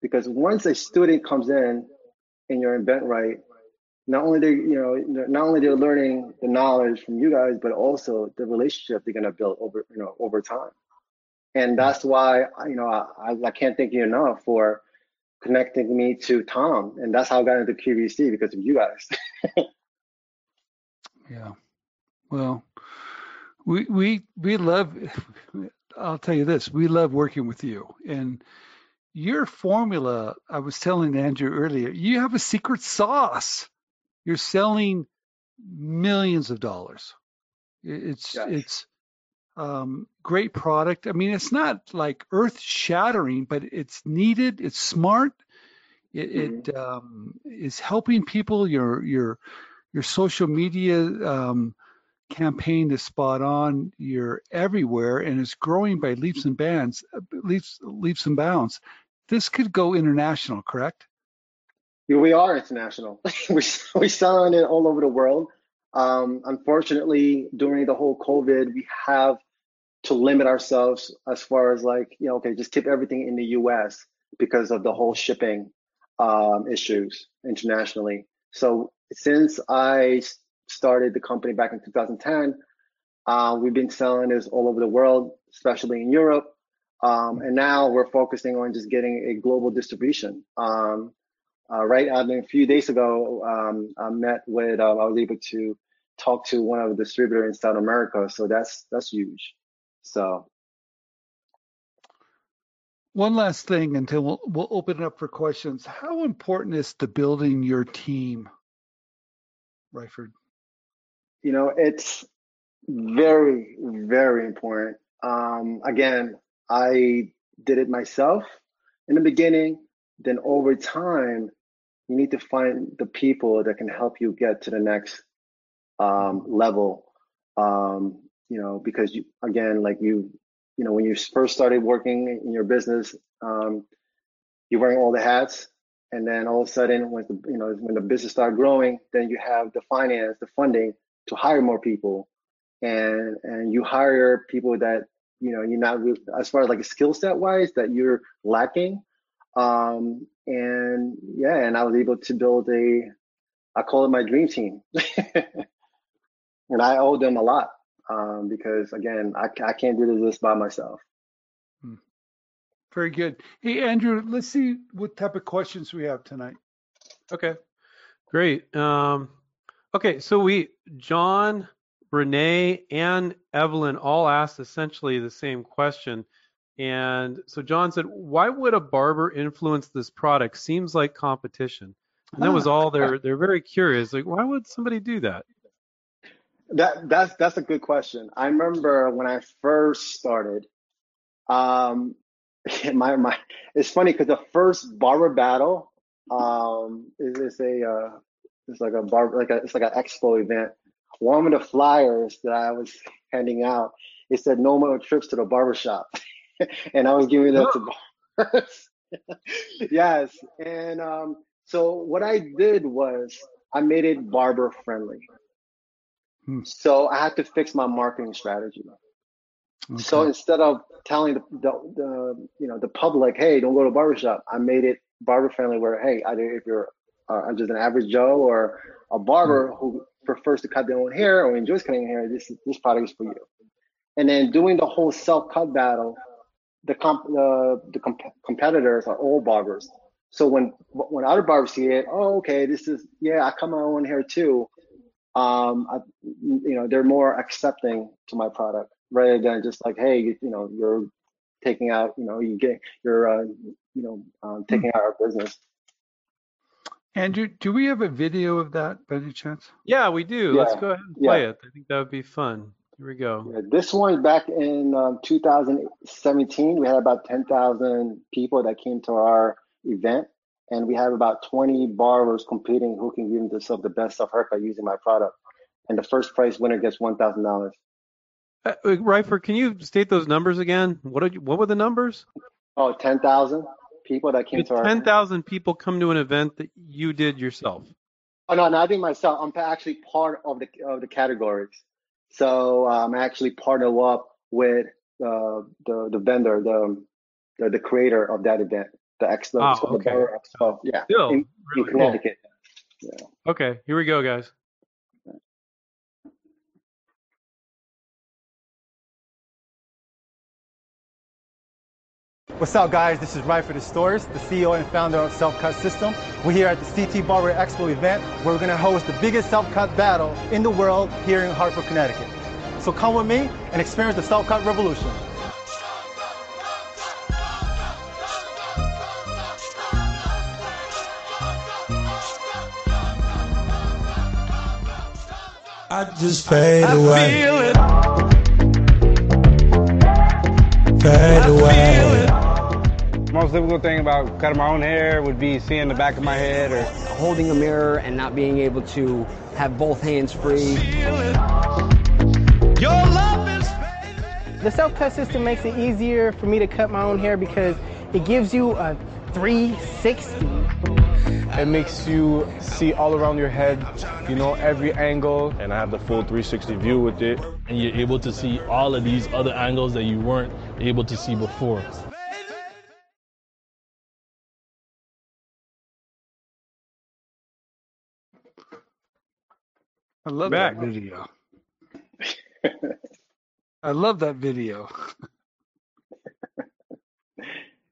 Because once a student comes in in your inventRight, not only they you know not only they're learning the knowledge from you guys, but also the relationship they're gonna build over you know over time. And that's why you know I, I can't thank you enough for connecting me to Tom, and that's how I got into QVC because of you guys. Yeah. Well, we we we love. I'll tell you this: we love working with you, and your formula. I was telling Andrew earlier. You have a secret sauce. You're selling millions of dollars. It's it's um, great product. I mean, it's not like earth shattering, but it's needed. It's smart. It, it um, is helping people. Your your your social media um, campaign is spot on. You're everywhere, and it's growing by leaps and bounds. Leaps leaps and bounds. This could go international, correct? We are international. we we selling it all over the world. Um, unfortunately, during the whole COVID, we have to limit ourselves as far as like you know, okay, just keep everything in the U.S. because of the whole shipping um, issues internationally. So since I started the company back in 2010, uh, we've been selling this all over the world, especially in Europe. Um, and now we're focusing on just getting a global distribution. Um, uh, right, I mean, a few days ago, um, I met with, uh, I was able to talk to one of the distributors in South America. So that's that's huge. So One last thing until we'll, we'll open it up for questions. How important is the building your team, Ryford? you know, it's very very important. Um, again, I did it myself in the beginning. Then over time, you need to find the people that can help you get to the next um, level. Um, you know, because you again, like you, you know, when you first started working in your business, um, you're wearing all the hats, and then all of a sudden, when the you know when the business started growing, then you have the finance, the funding to hire more people, and and you hire people that you know you're not as far as like skill set wise that you're lacking. Um, and yeah, and I was able to build a, I call it my dream team. and I owe them a lot um, because again, I, I can't do this by myself. Very good. Hey, Andrew, let's see what type of questions we have tonight. Okay, great. Um, okay, so we, John, Renee, and Evelyn all asked essentially the same question. And so John said, "Why would a barber influence this product? Seems like competition." And that was all. They're they're very curious. Like, why would somebody do that? That that's that's a good question. I remember when I first started. Um, my my. It's funny because the first barber battle um is, is a uh, it's like a bar like a it's like an expo event. One of the flyers that I was handing out, it said no more trips to the barber shop. and I was giving that to barbers. yes. And um, so what I did was I made it barber friendly. Hmm. So I had to fix my marketing strategy. Okay. So instead of telling the, the, the, you know the public, hey, don't go to a barbershop, I made it barber friendly. Where hey, either if you're uh, just an average Joe or a barber hmm. who prefers to cut their own hair or enjoys cutting hair, this this product is for you. And then doing the whole self cut battle the comp, uh, the comp- competitors are all barbers. So when when other barbers see it, oh, okay, this is yeah, I cut my own hair too. Um, I, you know, they're more accepting to my product rather than just like, hey, you, you know, you're taking out, you know, you get, you're, uh, you know, um, taking out our business. Andrew, do we have a video of that by any chance? Yeah, we do. Yeah. Let's go ahead and play yeah. it. I think that would be fun. Here we go. Yeah, this one back in um, 2017, we had about 10,000 people that came to our event, and we have about 20 barbers competing who can give themselves the best self haircut using my product. And the first prize winner gets $1,000. Uh, Ryford, can you state those numbers again? What did you, what were the numbers? Oh, 10,000 people that came to our 10,000 people come to an event that you did yourself. Oh no, not I myself. I'm actually part of the of the categories. So I'm um, actually partnered up with uh, the the vendor, the, the, the creator of that event, the Expo, oh, okay. Expo, yeah, Still, in, really in Connecticut. Cool. Yeah. Okay, here we go, guys. What's up, guys? This is the Stores, the CEO and founder of Self Cut System. We're here at the CT Barber Expo event where we're going to host the biggest self cut battle in the world here in Hartford, Connecticut. So come with me and experience the self cut revolution. I just fade away. Fade away most difficult thing about cutting my own hair would be seeing the back of my head or holding a mirror and not being able to have both hands free. The self-cut system makes it easier for me to cut my own hair because it gives you a 360. It makes you see all around your head, you know, every angle. And I have the full 360 view with it. And you're able to see all of these other angles that you weren't able to see before. I love Back. that video. I love that video.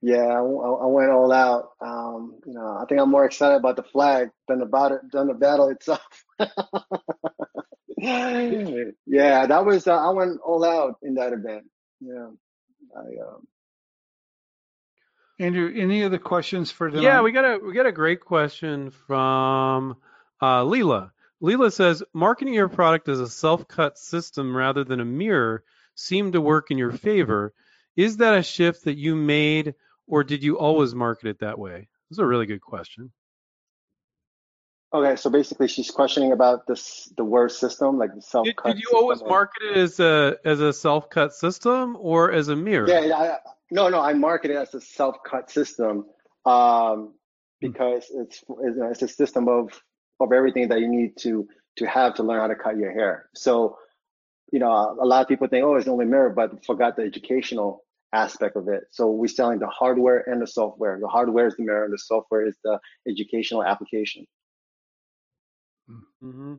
yeah, I, I, went all out. Um, you know, I think I'm more excited about the flag than about it than the battle itself. yeah, that was uh, I went all out in that event. Yeah, I. Um, Andrew, any other questions for tonight? Yeah, we got a we got a great question from uh, Leela. Leela says marketing your product as a self-cut system rather than a mirror seemed to work in your favor. Is that a shift that you made, or did you always market it that way? This is a really good question. Okay, so basically, she's questioning about this the word system, like the self-cut. Did, did you always market it as a as a self-cut system or as a mirror? Yeah, I, no, no, I market it as a self-cut system um, because hmm. it's it's a system of of everything that you need to to have to learn how to cut your hair. So, you know, a lot of people think, oh, it's only mirror, but forgot the educational aspect of it. So we're selling the hardware and the software. The hardware is the mirror, and the software is the educational application. Mm-hmm.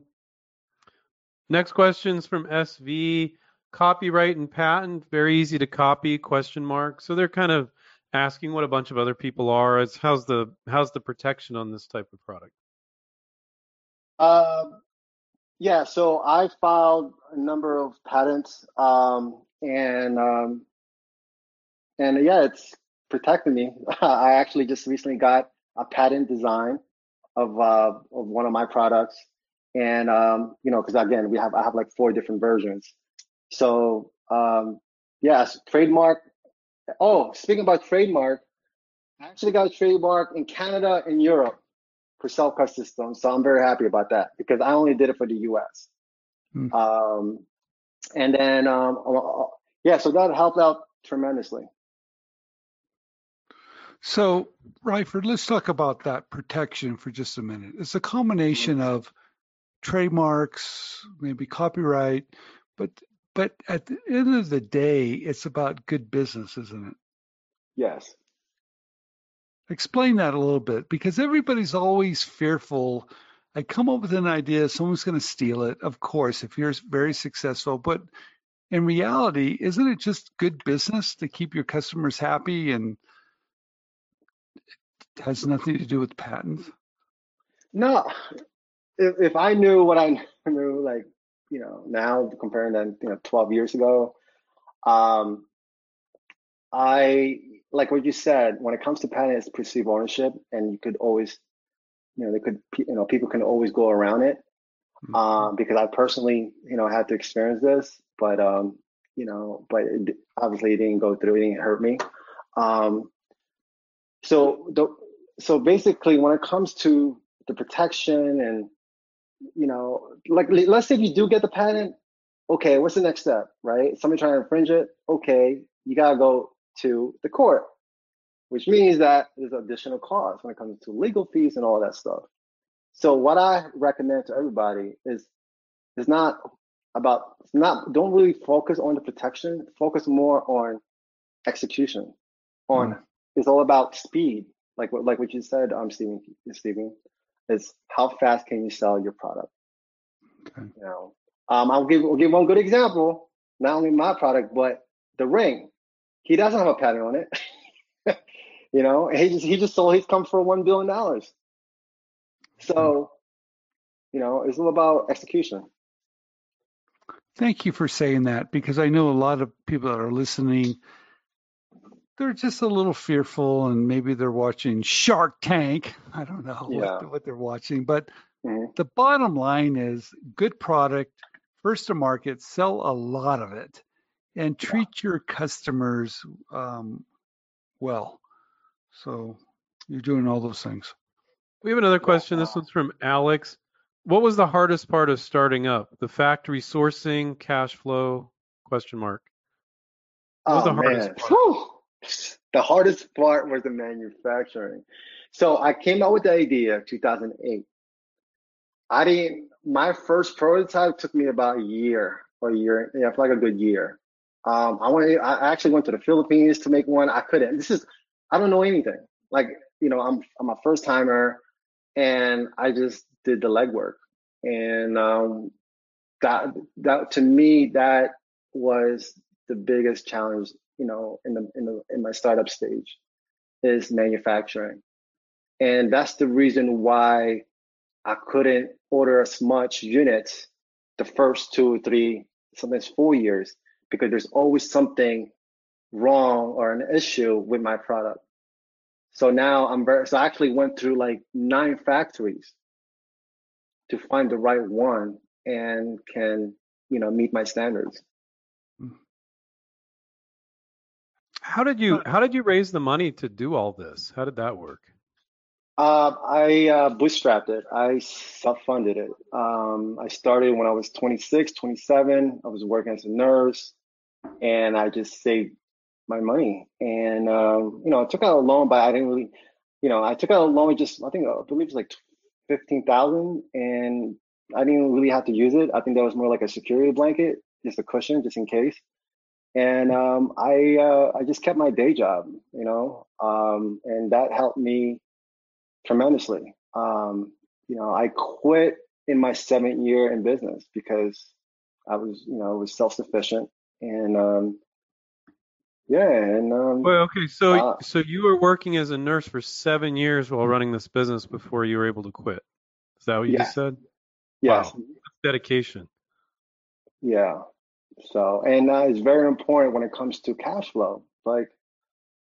Next questions from SV. Copyright and patent, very easy to copy? Question mark. So they're kind of asking what a bunch of other people are. It's how's the how's the protection on this type of product? Um, yeah, so I filed a number of patents, um, and um, and yeah, it's protecting me. I actually just recently got a patent design of uh, of one of my products, and um, you know, because again, we have I have like four different versions. So um, yes, trademark. Oh, speaking about trademark, I actually got a trademark in Canada and Europe for self-cut systems. So I'm very happy about that because I only did it for the US. Hmm. Um, and then, um, yeah, so that helped out tremendously. So, Ryford, let's talk about that protection for just a minute. It's a combination of trademarks, maybe copyright, but but at the end of the day, it's about good business, isn't it? Yes. Explain that a little bit because everybody's always fearful. I come up with an idea, someone's going to steal it, of course, if you're very successful. But in reality, isn't it just good business to keep your customers happy and it has nothing to do with patents? No, if, if I knew what I knew, like, you know, now comparing to, you know, 12 years ago, um, I like what you said, when it comes to patent, it's perceived ownership, and you could always, you know, they could, you know, people can always go around it. Um, because I personally, you know, had to experience this, but, um, you know, but it, obviously it didn't go through, it didn't hurt me. Um, so the, so basically, when it comes to the protection and, you know, like let's say you do get the patent, okay, what's the next step, right? Somebody trying to infringe it, okay, you gotta go to the court, which means that there's additional costs when it comes to legal fees and all that stuff. So what I recommend to everybody is is not about it's not don't really focus on the protection, focus more on execution. On mm. it's all about speed, like what like what you said, um, Stephen, Stephen, is how fast can you sell your product? Okay. You know, um, I'll give I'll give one good example. Not only my product, but the ring. He doesn't have a patent on it. you know, he just he just sold his come for one billion dollars. So, you know, it's all about execution. Thank you for saying that because I know a lot of people that are listening, they're just a little fearful and maybe they're watching Shark Tank. I don't know Yeah. what, what they're watching, but Mhm. the bottom line is good product, first to market, sell a lot of it, and treat your customers um, well. So you're doing all those things. We have another question. This one's from Alex. What was the hardest part of starting up? The factory sourcing, cash flow? Question mark. What was Oh the hardest man, part? Whew. the hardest part was the manufacturing. So I came out with the idea 2008. I didn't. My first prototype took me about a year or a year, yeah, for like a good year. Um, I went. I actually went to the Philippines to make one. I couldn't. This is. I don't know anything. Like you know, I'm I'm a first timer, and I just did the legwork. And um, that that to me that was the biggest challenge. You know, in the in the in my startup stage, is manufacturing, and that's the reason why I couldn't order as much units the first two, three, sometimes four years because there's always something wrong or an issue with my product. So now I'm very, so I actually went through like nine factories to find the right one and can, you know, meet my standards. Hmm. How did you how did you raise the money to do all this? How did that work? Uh, I uh, bootstrapped it. I self-funded it. Um, I started when I was 26, 27. I was working as a nurse, and I just saved my money. And um, you know, I took out a loan, but I didn't really, you know, I took out a loan just I think I believe it was like fifteen thousand, and I didn't really have to use it. I think that was more like a security blanket, just a cushion, just in case. And um, I uh, I just kept my day job, you know, um, and that helped me tremendously. Um, you know, I quit in my seventh year in business because I was, you know, was self-sufficient and um, yeah, and um, Well, okay, so uh, so you were working as a nurse for seven years while running this business before you were able to quit. Is that what you Yes. just said? yes, Wow, dedication. yeah. So, and uh, it's very important when it comes to cash flow. Like,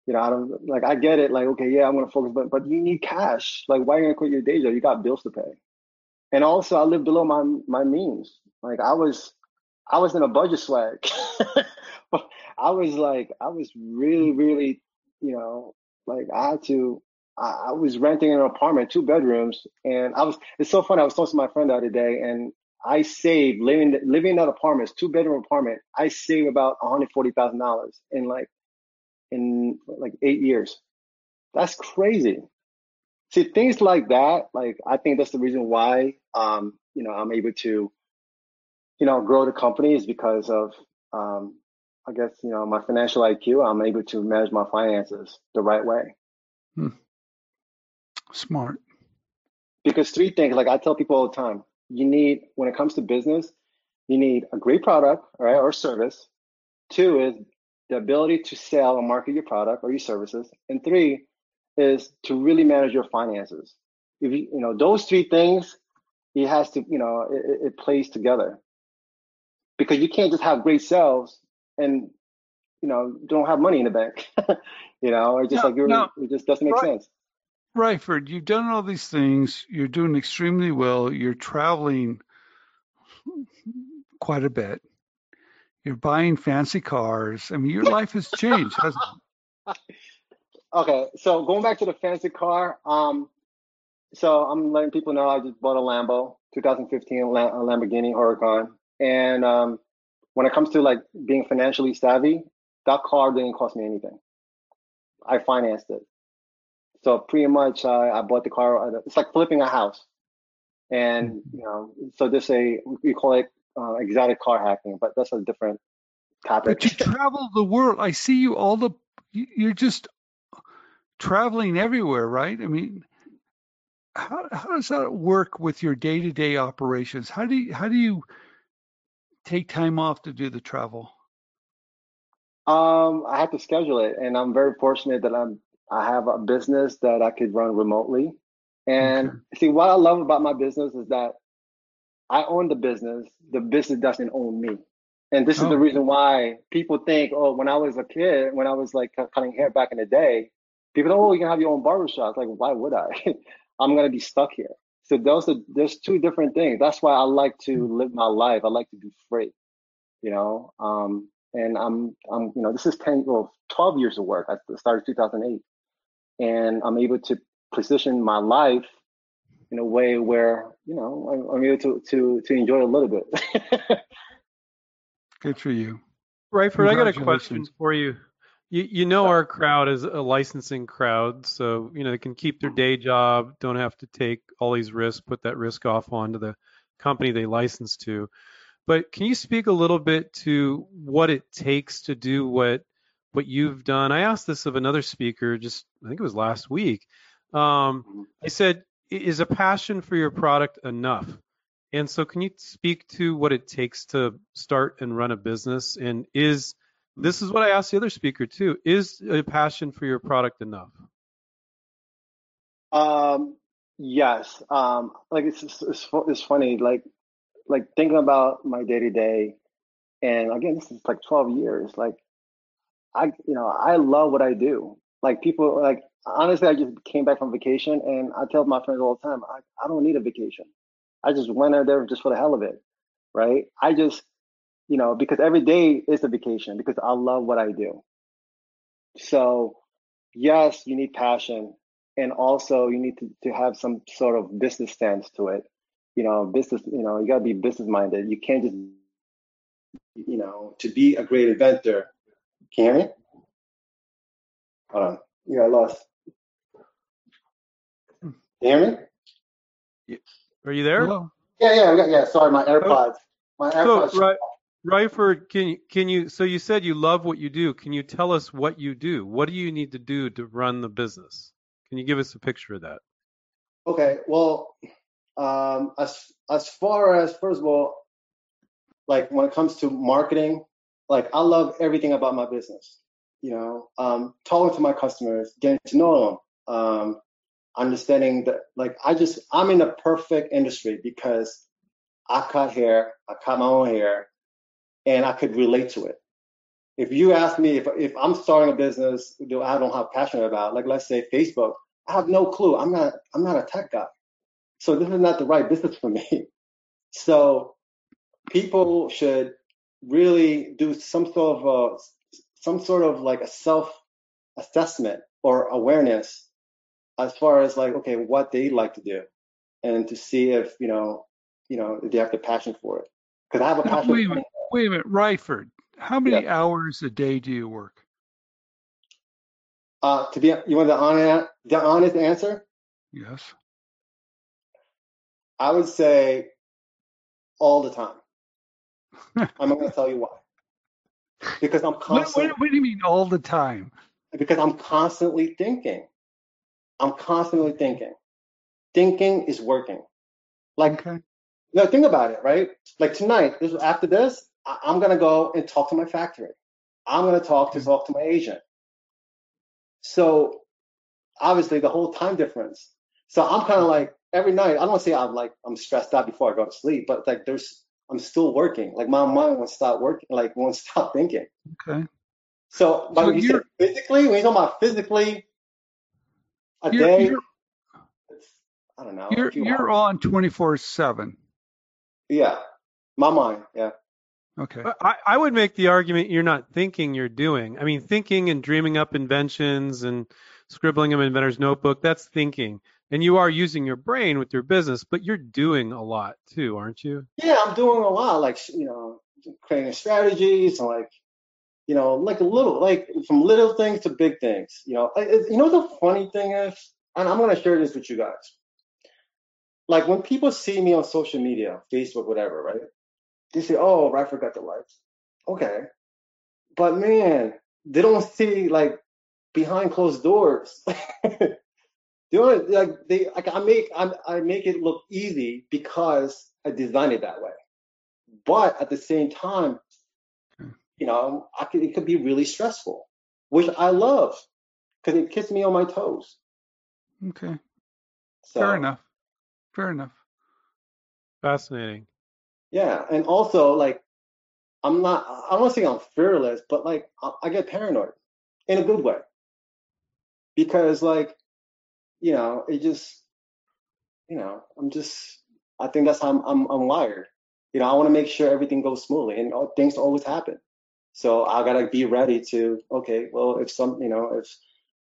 You know, I don't like I get it, like, okay, yeah, I'm gonna focus, but but you need cash. Like, why are you gonna quit your day job? You got bills to pay. And also I live below my my means. Like I was I was in a budget swag. I was like, I was really, really, you know, like I had to I, I was renting an apartment, two bedrooms, and I was. It's so funny. I was talking to my friend the other day, and I saved living living in that apartment, two bedroom apartment. I saved about one hundred forty thousand dollars in like in like eight years. That's crazy. See things like that. Like I think that's the reason why um, you know I'm able to you know grow the company is because of um, I guess you know my financial IQ. I'm able to manage my finances the right way. Hmm. Smart. Because three things, like I tell people all the time, you need when it comes to business, you need a great product, all right, or service. Two is the ability to sell and market your product or your services, and three is to really manage your finances. If you, you know those three things, it has to, you know, it, it plays together. Because you can't just have great sales and you know don't have money in the bank. you know, or just no, like you're, no, it just doesn't make right. sense. Ryford, you've done all these things. You're doing extremely well. You're traveling quite a bit. You're buying fancy cars. I mean, your life has changed, hasn't it? Okay, so going back to the fancy car, um, so I'm letting people know I just bought a Lambo, 2015 Lamborghini Huracan, and um, when it comes to like being financially savvy, that car didn't cost me anything. I financed it. So pretty much, uh, I bought the car. It's like flipping a house, and mm-hmm. you know, so this a we call it uh, exotic car hacking, but that's a different topic. But you travel the world. I see you all the. You're just traveling everywhere, right? I mean, how how does that work with your day to day operations? How do you how do you take time off to do the travel? Um, I have to schedule it, and I'm very fortunate that I'm I have a business that I could run remotely. And okay. see, what I love about my business is that I own the business. The business doesn't own me. And this oh. is the oh. reason why people think, oh, when I was a kid, when I was like cutting hair back in the day, people know, oh, you can have your own barbershop. Like, why would I? I'm gonna be stuck here. So those are there's two different things. That's why I like to hmm. live my life. I like to be free, you know. Um, and I'm I'm you know this is 10 well 12 years of work. I started 2008 and I'm able to position my life in a way where you know I'm, able to to to enjoy a little bit. Good for you. Ryford, I got a question for you. You, you know our crowd is a licensing crowd, so you know they can keep their day job, don't have to take all these risks, put that risk off onto the company they license to. But can you speak a little bit to what it takes to do what what you've done. I asked this of another speaker just I think it was last week. Um, I said, is a passion for your product enough? And so can you speak to what it takes to start and run a business? And is this is what I asked the other speaker too, is a passion for your product enough? Um, yes. Um, like it's, it's, it's funny, like, like thinking about my day to day and again, this is like 12 years, like I, you know, I love what I do. Like people, like honestly, I just came back from vacation, and I tell my friends all the time, I, I don't need a vacation. I just went out there just for the hell of it, right? I just, you know, because every day is a vacation because I love what I do. So, yes, you need passion, and also you need to, to have some sort of business sense to it. You know, business. You know, you got to be business minded. You can't just, you know, to be a great inventor can you hear me? Hold on. You got lost. Can you hear me? Are you there? Hello? Yeah, yeah, yeah. Sorry, my AirPods. My AirPods. So, right, Ryford, can you can you? So you said you love what you do. Can you tell us what you do? What do you need to do to run the business? Can you give us a picture of that? Okay. Well, um, as as far as first of all, like when it comes to marketing, like I love everything about my business. You know, um, talking to my customers, getting to know them, um, understanding that like I just I'm in a perfect industry because I cut hair, I cut my own hair, and I could relate to it. if you ask me if if I'm starting a business that I don't have passion about, like let's say Facebook, I have no clue. I'm not I'm not a tech guy, so this is not the right business for me. So people should really do some sort of uh, some sort of like a self assessment or awareness as far as like okay what they like to do and to see if you know you know if they have the passion for it because I have a Now, passion. wait a minute, wait a minute, Ryford. How many hours a day do you work? Uh, to be you want the honest the honest answer? Yes. I would say all the time. I'm not going to tell you why. Because I'm What, constantly what, what do you mean all the time? because I'm constantly thinking. I'm constantly thinking. Thinking is working. Like, no, think about it, right? Like tonight, this after this, I, I'm gonna go and talk to my factory. I'm gonna talk to mm-hmm. talk to my agent. So obviously the whole time difference. So I'm kind of mm-hmm. like every night. I don't want to say I'm like I'm stressed out before I go to sleep, but like there's I'm still working. Like my mind won't stop working. Like won't stop thinking. Okay. So, but So you you're- physically, when you talk about physically, a You're- day, you're- I don't know. You're you're on 24 seven. Yeah, my mind. Yeah. Okay. I, I would make the argument you're not thinking, you're doing. I mean, thinking and dreaming up inventions and scribbling them in inventor's notebook, that's thinking. And you are using your brain with your business, but you're doing a lot too, aren't you? Yeah, I'm doing a lot, like you know, creating strategies and like, you know, like a little, like from little things to big things. You know, you know the funny thing is, and I'm gonna share this with you guys. Like when people see me on social media, Facebook, whatever, right? They say, "Oh, I forgot the lights." Okay, but man, they don't see like behind closed doors. they don't like they like I make I, I make it look easy because I designed it that way. But at the same time, you know, I could, it could be really stressful, which I love because it keeps me on my toes. Okay. So, Fair enough. Fair enough. Fascinating. Yeah, and also like I'm not I don't think I'm fearless, but like I, I get paranoid in a good way because like you know it just you know I'm just I think that's how I'm I'm, I'm wired. You know I want to make sure everything goes smoothly and all, things always happen. So I gotta be ready to okay well if some you know if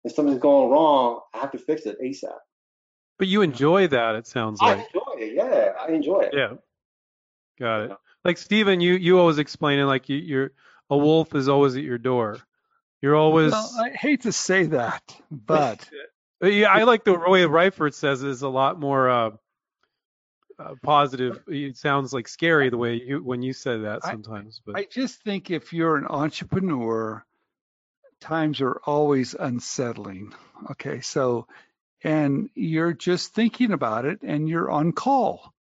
if something's going wrong I have to fix it ASAP. But you enjoy that, it sounds like. I enjoy it. Yeah, I enjoy it. Yeah. Got it. Like Stephen, you you always explaining like you, you're a wolf is always at your door. You're always Well, I hate to say that, but yeah, I like the way Ryford says it is a lot more uh, uh, positive. It sounds like scary the way you when you say that sometimes. But I just think if you're an entrepreneur, times are always unsettling. Okay, so and you're just thinking about it and you're on call,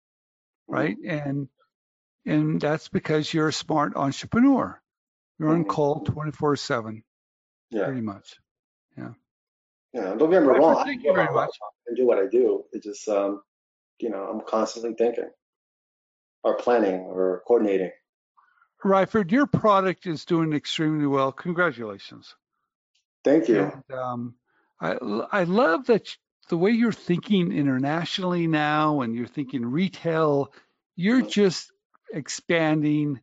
right? And and that's because you're a smart entrepreneur. You're on call 24/7, Yeah. pretty much. Yeah. Yeah, don't get me wrong. I thank you very much. and do what I do. It just, um, you know, I'm constantly thinking, or planning, or coordinating. Ryford, your product is doing extremely well. Congratulations. Thank you. And, um, I I love that the way you're thinking internationally now, and you're thinking retail. You're just expanding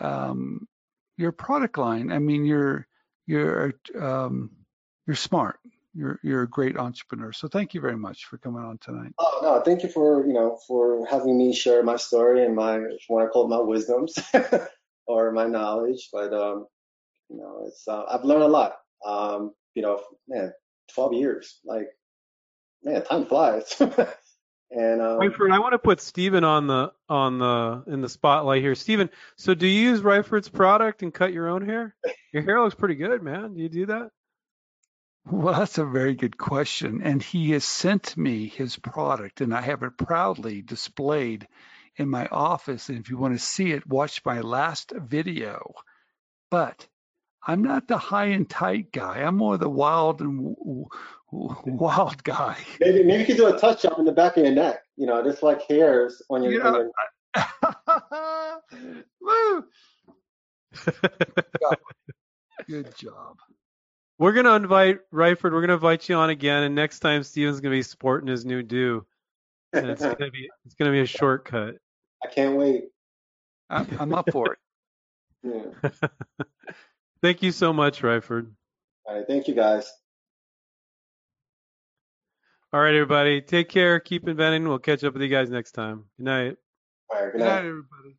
um, your product line. I mean, you're you're um, you're smart. You're you're a great entrepreneur. So thank you very much for coming on tonight. Oh no, thank you for you know for having me share my story and my if you want to call my wisdoms or my knowledge. But um, you know, it's uh, I've learned a lot. Um, you know, man, 12 years, like man, time flies. and um, Ryford, I want to put Stephen on the on the in the spotlight here. Stephen, so do you use Ryford's product and cut your own hair? Your hair looks pretty good, man. Do you do that? Well, that's a very good question. And he has sent me his product, and I have it proudly displayed in my office. And if you want to see it, watch my last video. But I'm not the high and tight guy. I'm more the wild and w- w- wild guy. maybe maybe you could do a touch up in the back of your neck. You know, just like hairs on your. You on know, your Woo! Good job. We're gonna invite Ryford. We're gonna invite you on again, and next time Stephen's gonna be sporting his new do, and it's gonna be it's gonna be a shortcut. I can't wait. I'm, I'm up for it. Yeah. Thank you so much, Ryford. All right. Thank you, guys. All right, everybody. Take care. Keep inventing. We'll catch up with you guys next time. Good night. All right. Good Good night. night, everybody.